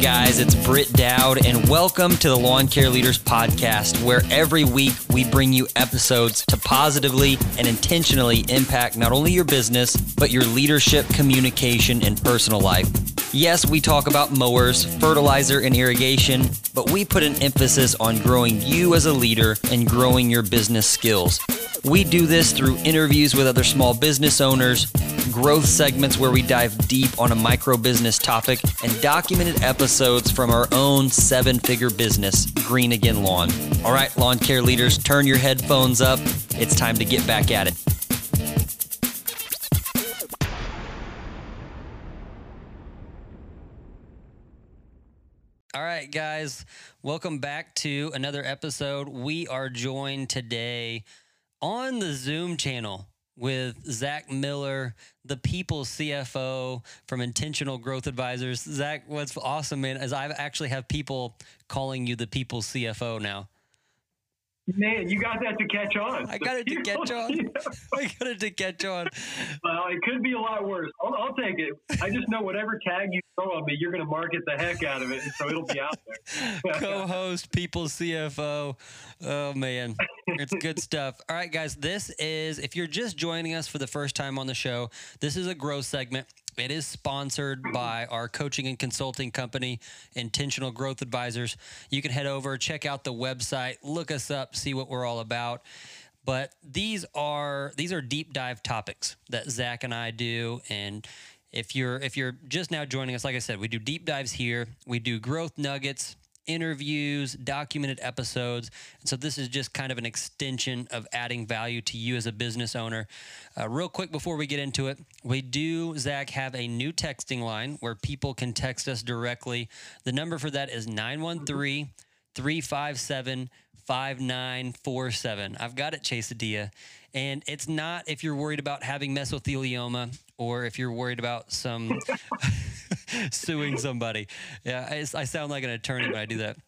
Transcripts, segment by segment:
Guys, it's Britt Dowd, and welcome to the Lawn Care Leaders Podcast, where every week we bring you episodes to positively and intentionally impact not only your business, but your leadership, communication, and personal life. Yes, we talk about mowers, fertilizer, and irrigation, but we put an emphasis on growing you as a leader and growing your business skills. We do this through interviews with other small business owners, growth segments where we dive deep on a micro business topic, and documented episodes from our own seven figure business, Green Again Lawn. All right, lawn care leaders, turn your headphones up. It's time to get back at it. All right, guys, welcome back to another episode. We are joined today on the Zoom channel with Zach Miller, the People CFO from Intentional Growth Advisors. Zach, what's awesome, man, is I actually have people calling you the People CFO now. Man, you got that to catch on. I got it to catch on. I got it to catch on. Well, it could be a lot worse. I'll, I'll, take it. I just know whatever tag you throw on me, you're going to market the heck out of it, so it'll be out there. Co-host, people CFO. Oh man, it's good stuff. All right, guys, this is if you're just joining us for the first time on the show, this is a growth segment. It is sponsored by our coaching and consulting company, Intentional Growth Advisors. You can head over, check out the website, look us up, see what we're all about. But these are these are deep dive topics that Zach and I do, and if you're if you're just now joining us, like I said, we do deep dives here. We do growth nuggets interviews, documented episodes. And so this is just kind of an extension of adding value to you as a business owner. Uh, real quick before we get into it, we do, Zach, have a new texting line where people can text us directly. The number for that is 913 357 5947. I've got it, Chasedia. And it's not if you're worried about having mesothelioma or if you're worried about some suing somebody. Yeah, I, I, sound like an attorney when I do that.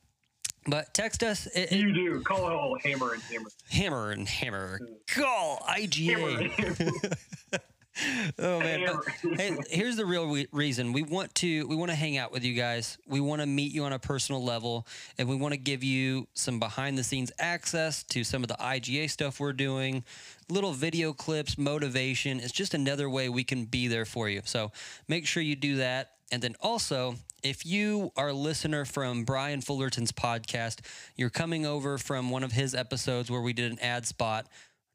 But text us. It, you do. Call it all hammer and hammer. Hammer and hammer. Call IGA. oh man. Hey, here's the real we- reason. We want to we want to hang out with you guys. We want to meet you on a personal level and we want to give you some behind the scenes access to some of the iga stuff we're doing little video clips motivation. It's just another way we can be there for you. So make sure you do that. And then also if you are a listener from Brian Fullerton's podcast, you're coming over from one of his episodes where we did an ad spot.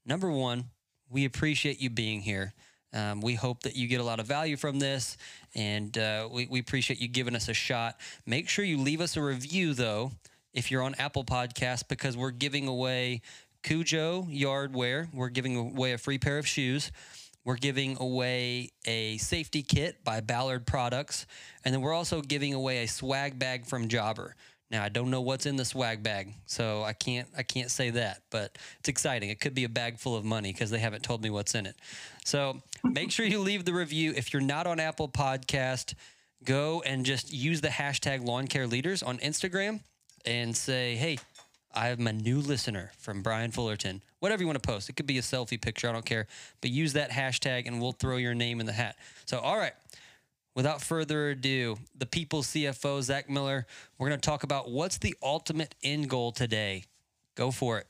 Number one, we appreciate you being here. Um, we hope that you get a lot of value from this, and uh, we, we appreciate you giving us a shot. Make sure you leave us a review, though, if you're on Apple Podcasts, because we're giving away Kujo Yardwear. We're giving away a free pair of shoes. We're giving away a safety kit by Ballard Products. And then we're also giving away a swag bag from Jobber. Now I don't know what's in the swag bag, so I can't I can't say that, but it's exciting. It could be a bag full of money because they haven't told me what's in it. So make sure you leave the review. If you're not on Apple Podcast, go and just use the hashtag lawn care leaders on Instagram and say, hey, I am a new listener from Brian Fullerton. Whatever you want to post. It could be a selfie picture, I don't care. But use that hashtag and we'll throw your name in the hat. So all right without further ado, the People's CFO, Zach Miller, we're going to talk about what's the ultimate end goal today. Go for it.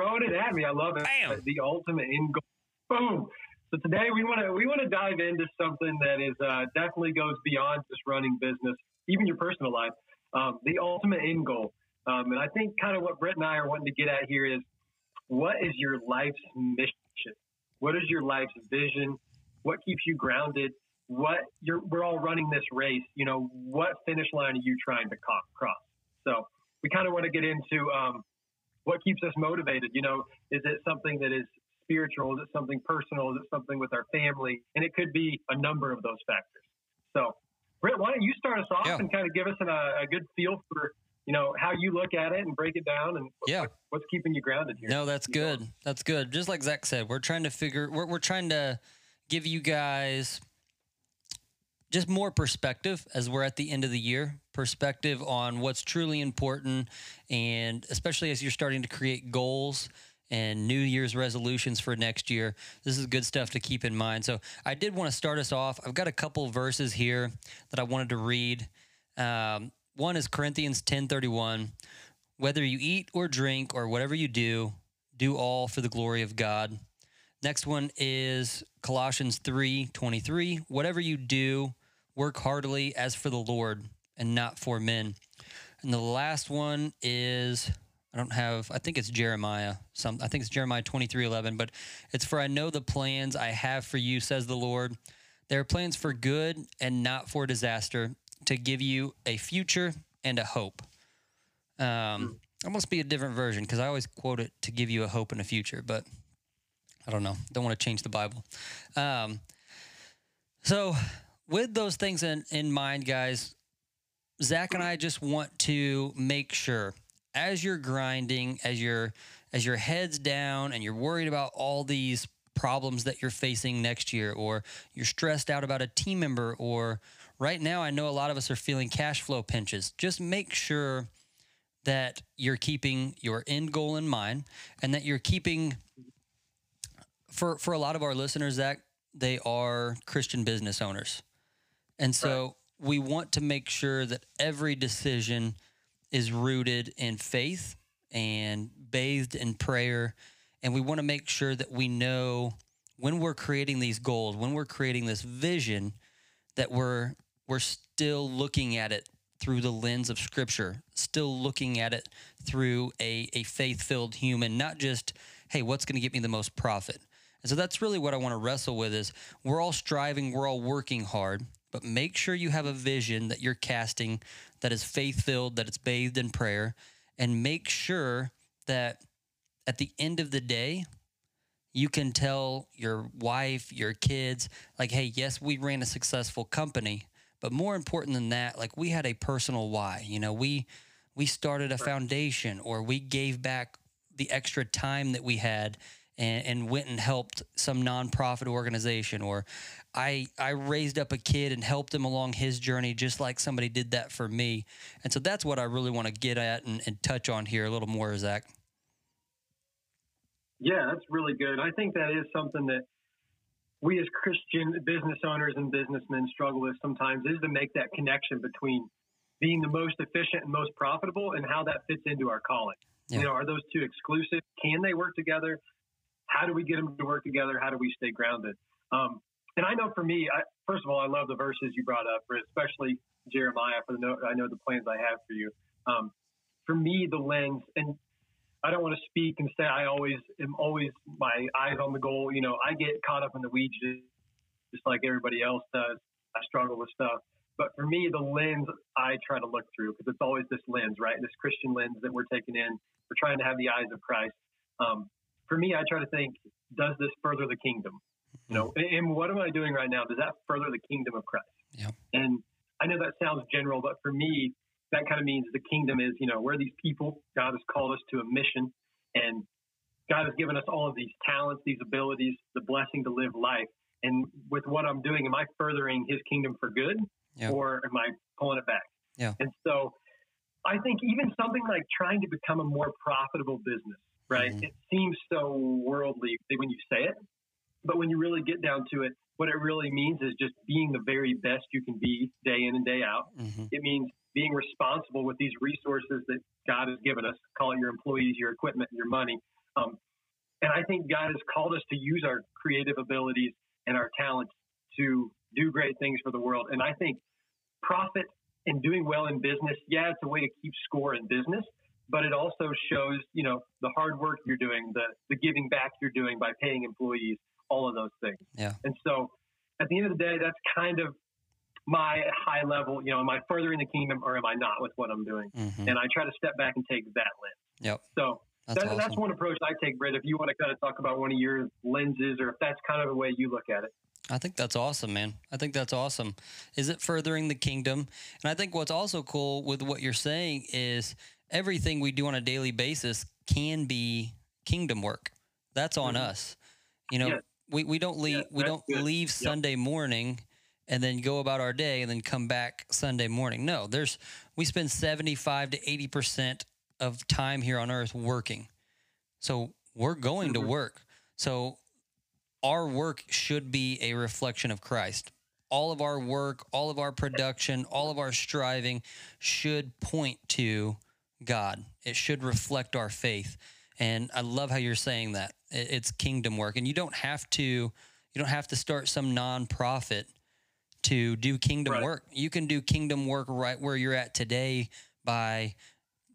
Throwing it at me. I love it. Bam. The ultimate end goal. Boom. So today we want to we want to dive into something that is uh, definitely goes beyond just running business, even your personal life. Um, the ultimate end goal, um, and I think kind of what Britt and I are wanting to get at here is, what is your life's mission? What is your life's vision? what keeps you grounded what you're we're all running this race you know what finish line are you trying to cross so we kind of want to get into um, what keeps us motivated you know is it something that is spiritual? Is it something personal? Is it something with our family? And it could be a number of those factors. So Britt, why don't you start us off yeah. and kind of give us an, a, a good feel for you know how you look at it and break it down and yeah. What, what's keeping you grounded here? No that's good. That's good. Just like zach said we're trying to figure we're, we're trying to give you guys just more perspective as we're at the end of the year perspective on what's truly important and especially as you're starting to create goals and New Year's resolutions for next year. This is good stuff to keep in mind. So I did want to start us off. I've got a couple verses here that I wanted to read. Um, one is Corinthians 10:31. Whether you eat or drink or whatever you do, do all for the glory of God. Next one is Colossians 3:23. Whatever you do, work heartily as for the Lord and not for men. And the last one is I don't have I think it's Jeremiah. Some I think it's Jeremiah 23:11, but it's for I know the plans I have for you says the Lord. They are plans for good and not for disaster, to give you a future and a hope. Um, that must be a different version because I always quote it to give you a hope and a future, but I don't know. Don't want to change the Bible. Um, so, with those things in, in mind, guys, Zach and I just want to make sure as you're grinding, as your as your head's down and you're worried about all these problems that you're facing next year, or you're stressed out about a team member, or right now I know a lot of us are feeling cash flow pinches. Just make sure that you're keeping your end goal in mind and that you're keeping for for a lot of our listeners, Zach, they are Christian business owners. And so right we want to make sure that every decision is rooted in faith and bathed in prayer. And we want to make sure that we know when we're creating these goals, when we're creating this vision, that we're we're still looking at it through the lens of scripture, still looking at it through a, a faith-filled human, not just, hey, what's going to get me the most profit? And so that's really what I want to wrestle with is we're all striving, we're all working hard but make sure you have a vision that you're casting that is faith filled, that it's bathed in prayer, and make sure that at the end of the day, you can tell your wife, your kids, like, hey, yes, we ran a successful company, but more important than that, like we had a personal why. You know, we we started a foundation or we gave back the extra time that we had and, and went and helped some nonprofit organization or I I raised up a kid and helped him along his journey just like somebody did that for me. And so that's what I really want to get at and, and touch on here a little more, Zach. Yeah, that's really good. I think that is something that we as Christian business owners and businessmen struggle with sometimes is to make that connection between being the most efficient and most profitable and how that fits into our calling. Yeah. You know, are those two exclusive? Can they work together? How do we get them to work together? How do we stay grounded? Um, and I know for me, I, first of all, I love the verses you brought up, especially Jeremiah. For the note, I know the plans I have for you. Um, for me, the lens, and I don't want to speak and say I always am always my eyes on the goal. You know, I get caught up in the weeds just like everybody else does. I struggle with stuff. But for me, the lens I try to look through, because it's always this lens, right? This Christian lens that we're taking in. We're trying to have the eyes of Christ. Um, for me, I try to think, does this further the kingdom? You know, and what am I doing right now? Does that further the kingdom of Christ? Yeah. And I know that sounds general, but for me, that kind of means the kingdom is, you know, we're these people. God has called us to a mission, and God has given us all of these talents, these abilities, the blessing to live life. And with what I'm doing, am I furthering His kingdom for good, yeah. or am I pulling it back? Yeah. And so, I think even something like trying to become a more profitable business, right? Mm-hmm. It seems so worldly when you say it, but when you really get down to it, what it really means is just being the very best you can be day in and day out. Mm-hmm. It means being responsible with these resources that God has given us. Call it your employees, your equipment, your money. Um, and I think God has called us to use our creative abilities and our talents to do great things for the world. And I think profit and doing well in business, yeah, it's a way to keep score in business, but it also shows, you know, the hard work you're doing, the, the giving back you're doing by paying employees, all of those things. Yeah. And so at the end of the day, that's kind of my high level, you know, am I furthering the kingdom or am I not with what I'm doing? Mm-hmm. And I try to step back and take that lens. Yep. So that's, that, awesome. that's one approach I take, Brett. If you want to kind of talk about one of your lenses or if that's kind of the way you look at it. I think that's awesome, man. I think that's awesome. Is it furthering the kingdom? And I think what's also cool with what you're saying is everything we do on a daily basis can be kingdom work. That's on mm-hmm. us. You know, yes. We we don't leave yeah, we don't good. leave yep. Sunday morning and then go about our day and then come back Sunday morning. No, there's we spend 75 to 80% of time here on earth working. So we're going Mhm. to work. So our work should be a reflection of Christ. All of our work, all of our production, all of our striving should point to God. It should reflect our faith. And I love how you're saying that. It's kingdom work. And you don't have to you don't have to start some nonprofit to do kingdom Right. work. You can do kingdom work right where you're at today by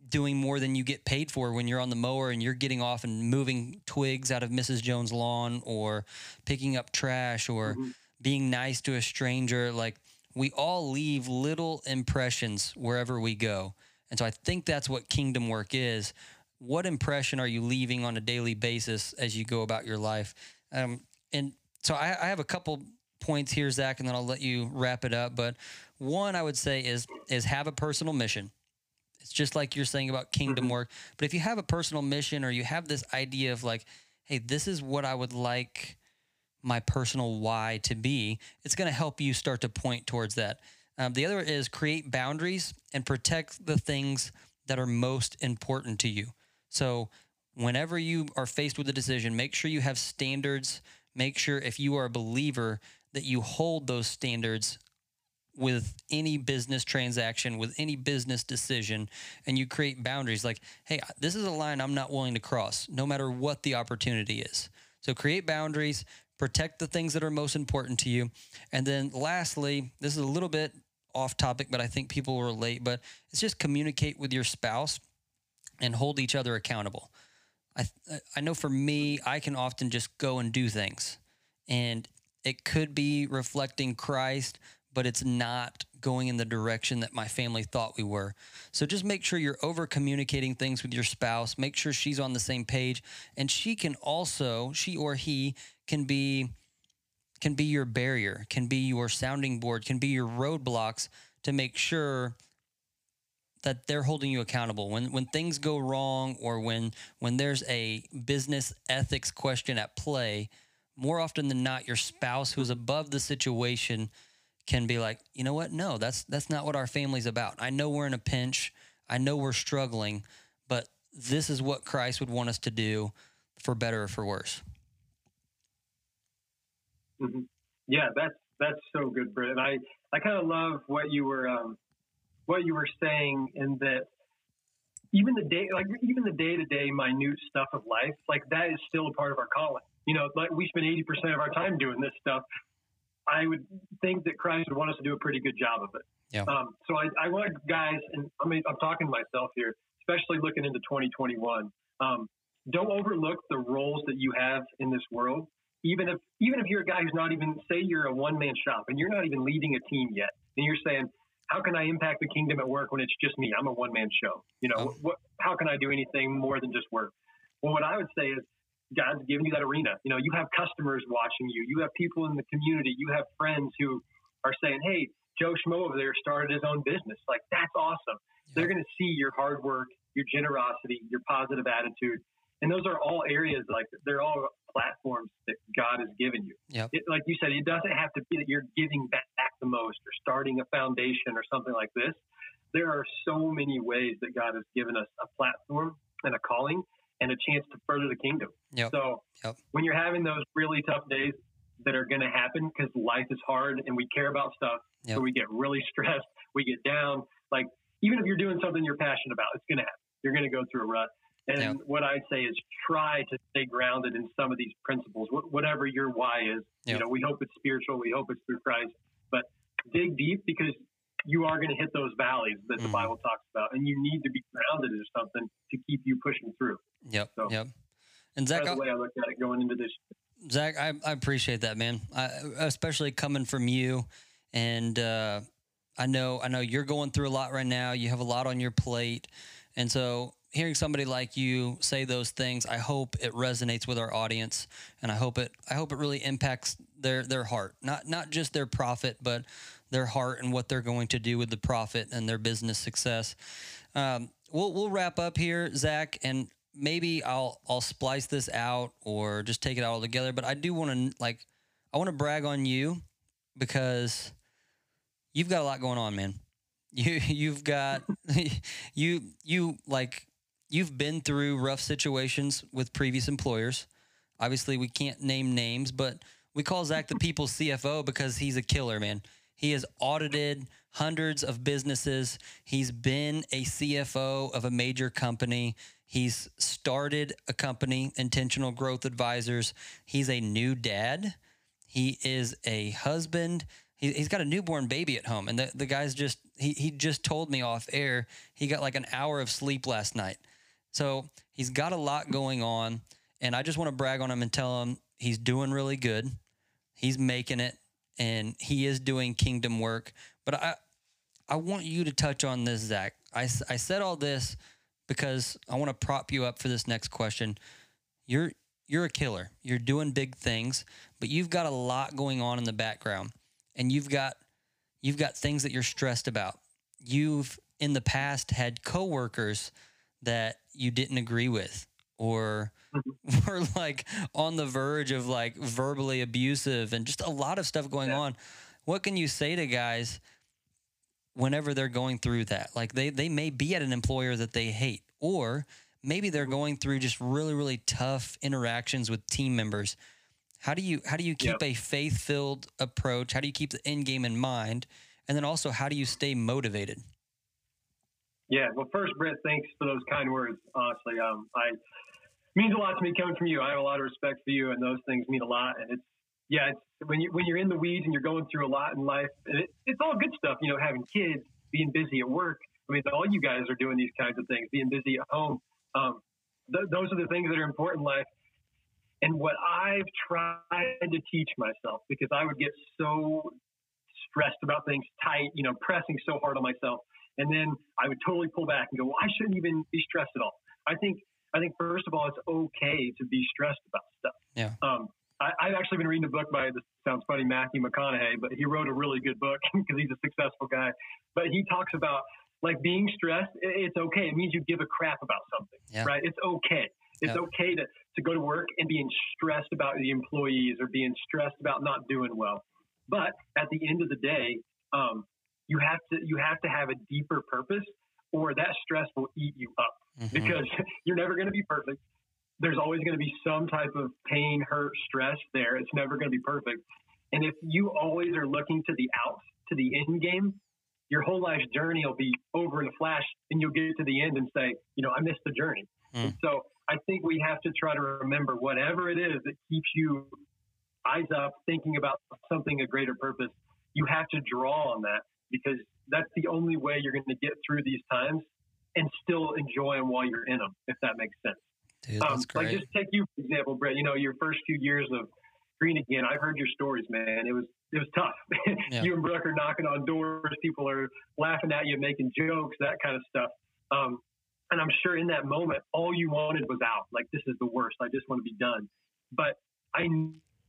doing more than you get paid for when you're on the mower and you're getting off and moving twigs out of Mrs. Jones' lawn or picking up trash or Mhm. being nice to a stranger. Like we all leave little impressions wherever we go. And so I think that's what kingdom work is. What impression are you leaving on a daily basis as you go about your life? Um, and so I, I have a couple points here, Zach, and then I'll let you wrap it up. But one I would say is is have a personal mission. It's just like you're saying about kingdom Mhm. work. But if you have a personal mission or you have this idea of like, hey, this is what I would like my personal why to be, it's going to help you start to point towards that. Um, the other is create boundaries and protect the things that are most important to you. So, whenever you are faced with a decision, make sure you have standards. Make sure if you are a believer that you hold those standards with any business transaction, with any business decision, and you create boundaries like, hey, this is a line I'm not willing to cross, no matter what the opportunity is. So create boundaries, protect the things that are most important to you. And then lastly, this is a little bit off topic, but I think people relate, but it's just communicate with your spouse and hold each other accountable. I I know for me, I can often just go and do things. And it could be reflecting Christ, but it's not going in the direction that my family thought we were. So just make sure you're over communicating things with your spouse. Make sure she's on the same page and she can also, she or he can be can be your barrier, can be your sounding board, can be your roadblocks to make sure that they're holding you accountable. When when things go wrong or when when there's a business ethics question at play more often than not your spouse who's above the situation can be like you know what? No that's that's not what our family's about. I know we're in a pinch. I know we're struggling but this is what christ would want us to do for better or for worse hmm Yeah, that's that's so good, Britt. I I kind of love what you were um, what you were saying in that even the day like even the day to day minute stuff of life like that is still a part of our calling. You know, like we spend eighty percent of our time doing this stuff. I would think that Christ would want us to do a pretty good job of it. Yeah. Um, so I, I want guys, and I mean, I'm talking to myself here, especially looking into 2021. Um, don't overlook the roles that you have in this world even if even if you're a guy who's not even say you're a one man shop and you're not even leading a team yet, and you're saying, how can I impact the kingdom at work when it's just me? I'm a one man show. You know, Oh. what? How can I do anything more than just work? Well, what I would say is, God's given you that arena. You know, you have customers watching you. You have people in the community. You have friends who are saying, hey. Joe Schmo over there started his own business. Like that's awesome. They're going to see your hard work, your generosity, your positive attitude, and those are all areas like they're all platforms that God has given you. Yep. It, like you said, it doesn't have to be that you're giving back, back the most or starting a foundation or something like this. There are so many ways that God has given us a platform and a calling and a chance to further the kingdom. Yep. So Yep. when you're having those really tough days that are going to happen because life is hard and we care about stuff, so we get really stressed, we get down. Like even if you're doing something you're passionate about, it's going to happen. You're going to go through a rut. And Yep. what I'd say is try to stay grounded in some of these principles, wh- whatever your why is. Yep. You know, we hope it's spiritual, we hope it's through Christ, but dig deep because you are going to hit those valleys that the Mhm. Bible talks about, and you need to be grounded in something to keep you pushing through. Yep. So- Yep. And Zach, That's the way I look at it going into this. Zach, I, I appreciate that, man. I, especially coming from you, and uh, I know I know you're going through a lot right now. You have a lot on your plate, and so hearing somebody like you say those things, I hope it resonates with our audience, and I hope it I hope it really impacts their their heart, not not just their profit, but their heart and what they're going to do with the profit and their business success. Um, we'll we'll wrap up here, Zach, and maybe I'll I'll splice this out or just take it out all together. But I do want to like I want to brag on you because you've got a lot going on, man. You you've got you you like you've been through rough situations with previous employers. Obviously, we can't name names, but we call Zach the people's CFO because he's a killer, man. He has audited hundreds of businesses. He's been a CFO of a major company. He's started a company, Intentional Growth Advisors. He's a new dad. He is a husband. He, he's got a newborn baby at home. And the, the guy's just, he, he just told me off air, he got like an hour of sleep last night. So he's got a lot going on. And I just want to brag on him and tell him he's doing really good. He's making it and he is doing kingdom work. But I, I want you to touch on this, Zach. I, I said all this because I want to prop you up for this next question. You're you're a killer. You're doing big things, but you've got a lot going on in the background, and you've got you've got things that you're stressed about. You've in the past had coworkers that you didn't agree with, or mm-hmm. were like on the verge of like verbally abusive, and just a lot of stuff going yeah. on. What can you say to guys? whenever they're going through that. Like they they may be at an employer that they hate or maybe they're going through just really really tough interactions with team members. How do you how do you keep a faith-filled approach? How do you keep the end game in mind? And then also how do you stay motivated? Yeah, well first Brett, thanks for those kind words. Honestly, um I means a lot to me coming from you. I have a lot of respect for you and those things mean a lot and it's yeah, it's, when you when you're in the weeds and you're going through a lot in life, it, it's all good stuff. You know, having kids, being busy at work. I mean, all you guys are doing these kinds of things, being busy at home. Um, th- those are the things that are important in life. And what I've tried to teach myself, because I would get so stressed about things tight, you know, pressing so hard on myself, and then I would totally pull back and go, well, I shouldn't even be stressed at all. I think I think first of all, it's okay to be stressed about stuff. Yeah. Um, I, have actually been reading a book by this sounds funny Matthew McConaughey, but he wrote a really good book because he's a successful guy. But he talks about like being stressed. It's okay. It means you give a crap about something, yeah. right? It's okay. It's okay to to go to work and being stressed about the employees or being stressed about not doing well. But at the end of the day, um, you have to you have to have a deeper purpose, or that stress will eat you up mm-hmm. because you're never going to be perfect there's always going to be some type of pain, hurt, stress there. It's never going to be perfect. And if you always are looking to the out, to the end game, your whole life's journey will be over in a flash and you'll get to the end and say, you know, I missed the journey. Mm. So I think we have to try to remember whatever it is that keeps you eyes up, thinking about something, a greater purpose. You have to draw on that because that's the only way you're going to get through these times and still enjoy them while you're in them, if that makes sense. Dude, um, like just take you for example, Brett. You know, your first few years of green again. I've heard your stories, man. It was it was tough. Yeah. you and Brooke are knocking on doors. People are laughing at you, making jokes, that kind of stuff. Um, and I'm sure in that moment, all you wanted was out. Like this is the worst. I just want to be done. But I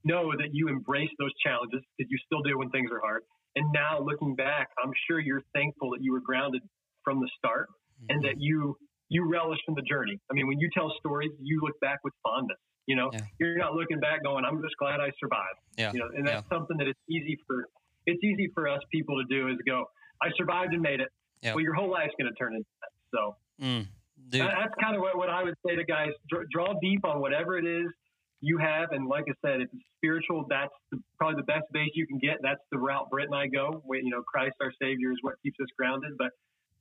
know that you embrace those challenges that you still do it when things are hard. And now looking back, I'm sure you're thankful that you were grounded from the start mm-hmm. and that you you relish in the journey. I mean, when you tell stories, you look back with fondness. You know, yeah. you're not looking back going, "I'm just glad I survived." Yeah. You know, and that's yeah. something that it's easy for it's easy for us people to do is go, "I survived and made it." Yeah. Well, your whole life's going to turn into that. So mm, that, that's kind of what, what I would say to guys: draw, draw deep on whatever it is you have, and like I said, if it's spiritual, that's the, probably the best base you can get. That's the route Brett and I go. We, you know, Christ our Savior is what keeps us grounded, but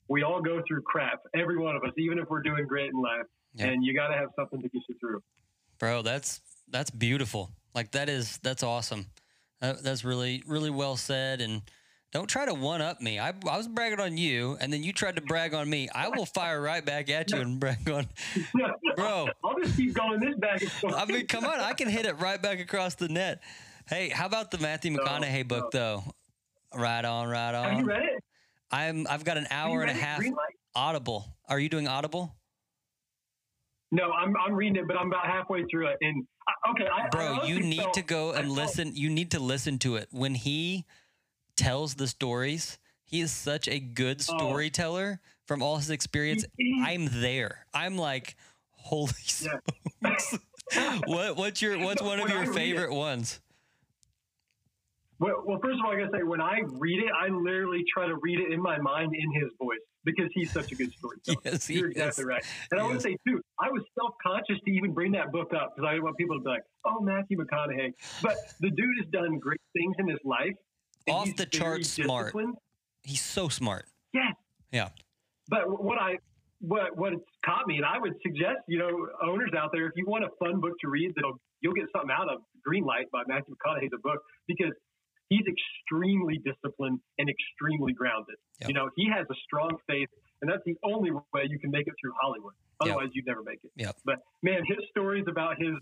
we all go through crap, every one of us, even if we're doing great in life. Yep. And you got to have something to get you through. Bro, that's that's beautiful. Like that is that's awesome. Uh, that's really really well said. And don't try to one up me. I, I was bragging on you, and then you tried to brag on me. I will fire right back at you and brag on, bro. I'll just keep going this back. and forth. I mean, come on, I can hit it right back across the net. Hey, how about the Matthew McConaughey no, book no. though? Right on, right on. Have you read it? I'm I've got an hour and a half Audible. Are you doing Audible? No, I'm I'm reading it, but I'm about halfway through it. And uh, okay, I, bro, I you need felt, to go and listen. You need to listen to it when he tells the stories. He is such a good oh. storyteller oh. from all his experience. I'm there. I'm like, holy yeah. smokes! what what's your what's one of your favorite ones? Well, well, first of all, I gotta say, when I read it, I literally try to read it in my mind in his voice because he's such a good storyteller. Yes, You're exactly is. right. And I want to say too, I was self-conscious to even bring that book up because I didn't want people to be like, "Oh, Matthew McConaughey," but the dude has done great things in his life. Off the very charts smart. He's so smart. Yes. Yeah. But what I what what it's caught me, and I would suggest, you know, owners out there, if you want a fun book to read, that'll you'll get something out of. Greenlight by Matthew McConaughey's a book because he's extremely disciplined and extremely grounded. Yep. You know, he has a strong faith, and that's the only way you can make it through Hollywood. Yep. Otherwise, you'd never make it. Yep. But man, his stories about his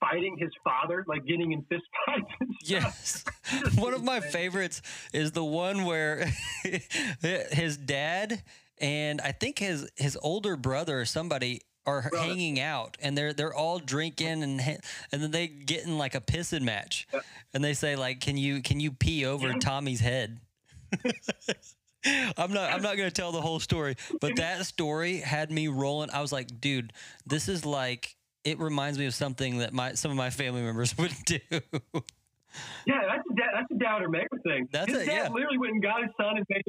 fighting his father, like getting in fist fights. Yes. one of my favorites is the one where his dad and I think his his older brother or somebody are Brother. hanging out and they're they're all drinking and and then they get in like a pissing match Yep. and they say like can you can you pee over Yeah. Tommy's head I'm not I'm not going to tell the whole story but that story had me rolling I was like dude this is like it reminds me of something that my some of my family members would do Yeah, that's a, da- that's a doubter maker thing. That's his a- dad yeah. literally went and got his son and made,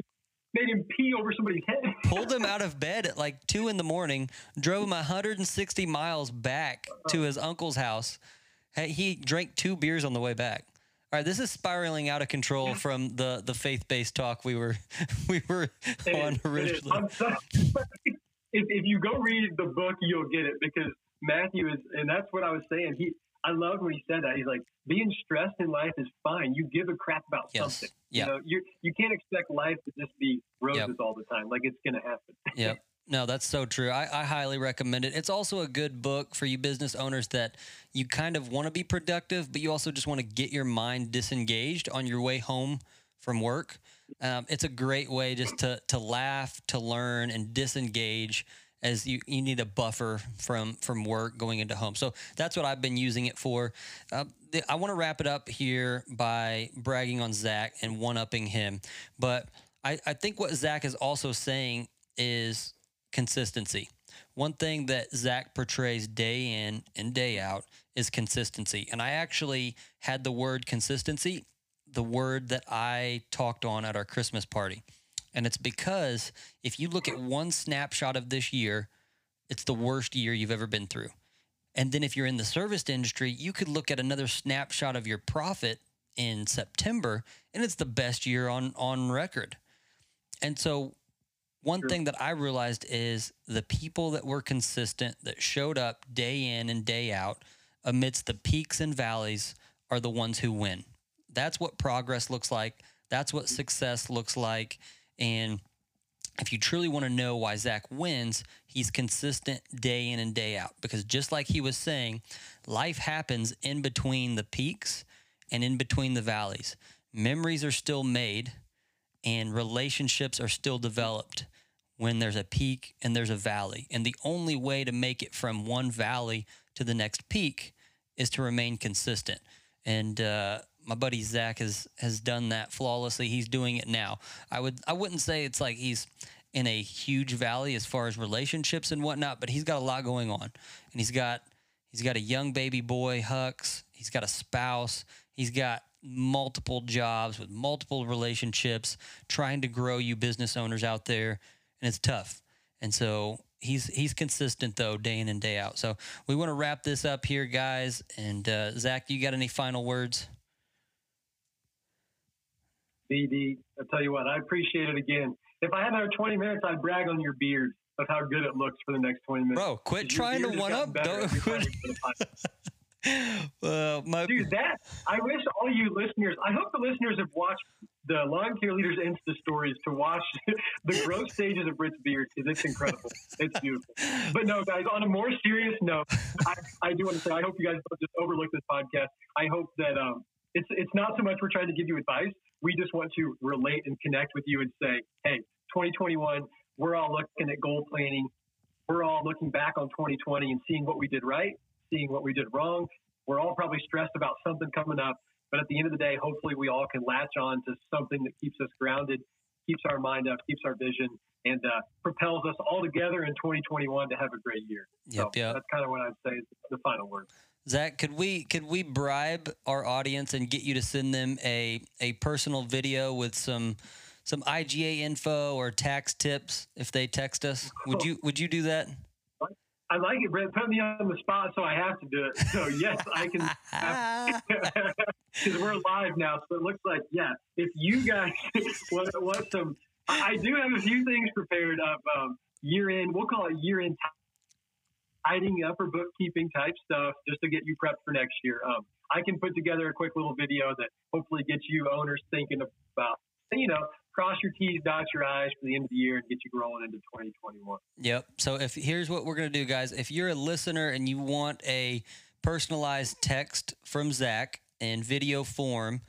made him pee over somebody's head. pulled him out of bed at like two in the morning, drove him 160 miles back to his uncle's house. Hey, He drank two beers on the way back. All right, this is spiraling out of control from the the faith based talk we were we were It on is, originally. If, if you go read the book, you'll get it because Matthew is, and that's what I was saying. He, I loved when he said that. He's like, being stressed in life is fine. You give a crap about Yes. something. Yeah. You know, you you can't expect life to just be roses all the time. Like it's going to happen. Yep. No, that's so true. I, I highly recommend it. It's also a good book for you business owners that you kind of want to be productive, but you also just want to get your mind disengaged on your way home from work. Um, it's a great way just to to laugh, to learn, and disengage as you, you need a buffer from from work going into home. So that's what I've been using it for. Uh, the, I want to wrap it up here by bragging on Zach and one upping him, but I, I think what Zach is also saying is consistency. One thing that Zach portrays day in and day out is consistency. And I actually had the word consistency, the word that I talked on at our Christmas party. And it's because if you look at one snapshot of this year, it's the worst year you've ever been through. And then if you're in the service industry, you could look at another snapshot of your profit in September and it's the best year on on record. And so one True. thing that I realized is the people that were consistent that showed up day in and day out amidst the peaks and valleys are the ones who win. That's what progress looks like. That's what success looks like. And if you truly want to know why Zach wins, he's consistent day in and day out. Because just like he was saying, life happens in between the peaks and in between the valleys. Memories are still made and relationships are still developed when there's a peak and there's a valley. And the only way to make it from one valley to the next peak is to remain consistent. And uh, my buddy Zach has has done that flawlessly. He's doing it now. I would I wouldn't say it's like he's in a huge valley as far as relationships and whatnot, but he's got a lot going on, and he's got he's got a young baby boy Hux. He's got a spouse. He's got multiple jobs with multiple relationships, trying to grow you business owners out there, and it's tough. And so he's he's consistent though, day in and day out. So we want to wrap this up here, guys. And uh, Zach, you got any final words? BD, I'll tell you what, I appreciate it again. If I had another 20 minutes, I'd brag on your beard of how good it looks for the next 20 minutes. Bro, quit trying to one up. Don't quit. time we put a podcast. Uh, my Dude, that I wish all you listeners. I hope the listeners have watched the Lawn Care Leaders Insta stories to watch the growth stages of Britt's beard because it's incredible. It's beautiful. But no, guys. On a more serious note, I, I do want to say I hope you guys don't just overlook this podcast. I hope that um, it's it's not so much we're trying to give you advice. We just want to relate and connect with you and say, hey, 2021, we're all looking at goal planning. We're all looking back on 2020 and seeing what we did right, seeing what we did wrong. We're all probably stressed about something coming up, but at the end of the day, hopefully we all can latch on to something that keeps us grounded, keeps our mind up, keeps our vision, and uh, propels us all together in 2021 to have a great year. Yep, so yep. that's kind of what I'd say is the final word. Zach, could we could we bribe our audience and get you to send them a a personal video with some some IGA info or tax tips if they text us? Would you would you do that? I like it, Brett. Put me on the spot, so I have to do it. So yes, I can. Because we're live now, so it looks like yeah. If you guys want, want some, I do have a few things prepared of um, year end. We'll call it year end tidying up or bookkeeping type stuff, just to get you prepped for next year. Um, I can put together a quick little video that hopefully gets you owners thinking about, you know, cross your T's, dot your I's for the end of the year and get you rolling into 2021. Yep. So if here's what we're gonna do, guys. If you're a listener and you want a personalized text from Zach in video form,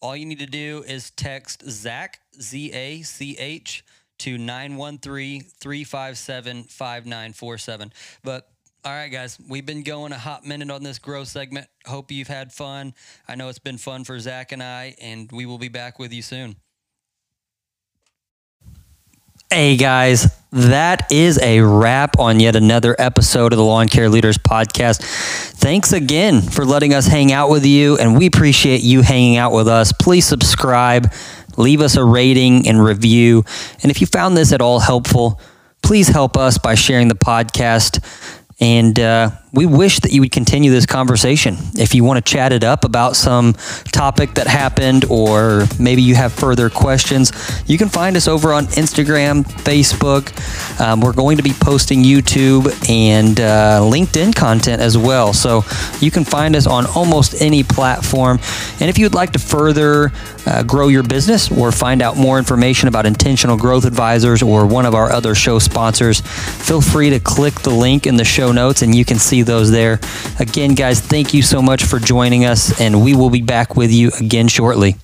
all you need to do is text Zach Z A C H to 913 357 5947. But all right, guys, we've been going a hot minute on this growth segment. Hope you've had fun. I know it's been fun for Zach and I, and we will be back with you soon. Hey guys, that is a wrap on yet another episode of the Lawn Care Leaders Podcast. Thanks again for letting us hang out with you, and we appreciate you hanging out with us. Please subscribe, leave us a rating and review. And if you found this at all helpful, please help us by sharing the podcast. And uh, we wish that you would continue this conversation. If you want to chat it up about some topic that happened, or maybe you have further questions, you can find us over on Instagram, Facebook. Um, we're going to be posting YouTube and uh, LinkedIn content as well. So you can find us on almost any platform. And if you'd like to further uh, grow your business or find out more information about Intentional Growth Advisors or one of our other show sponsors, feel free to click the link in the show notes and you can see those there. Again, guys, thank you so much for joining us, and we will be back with you again shortly.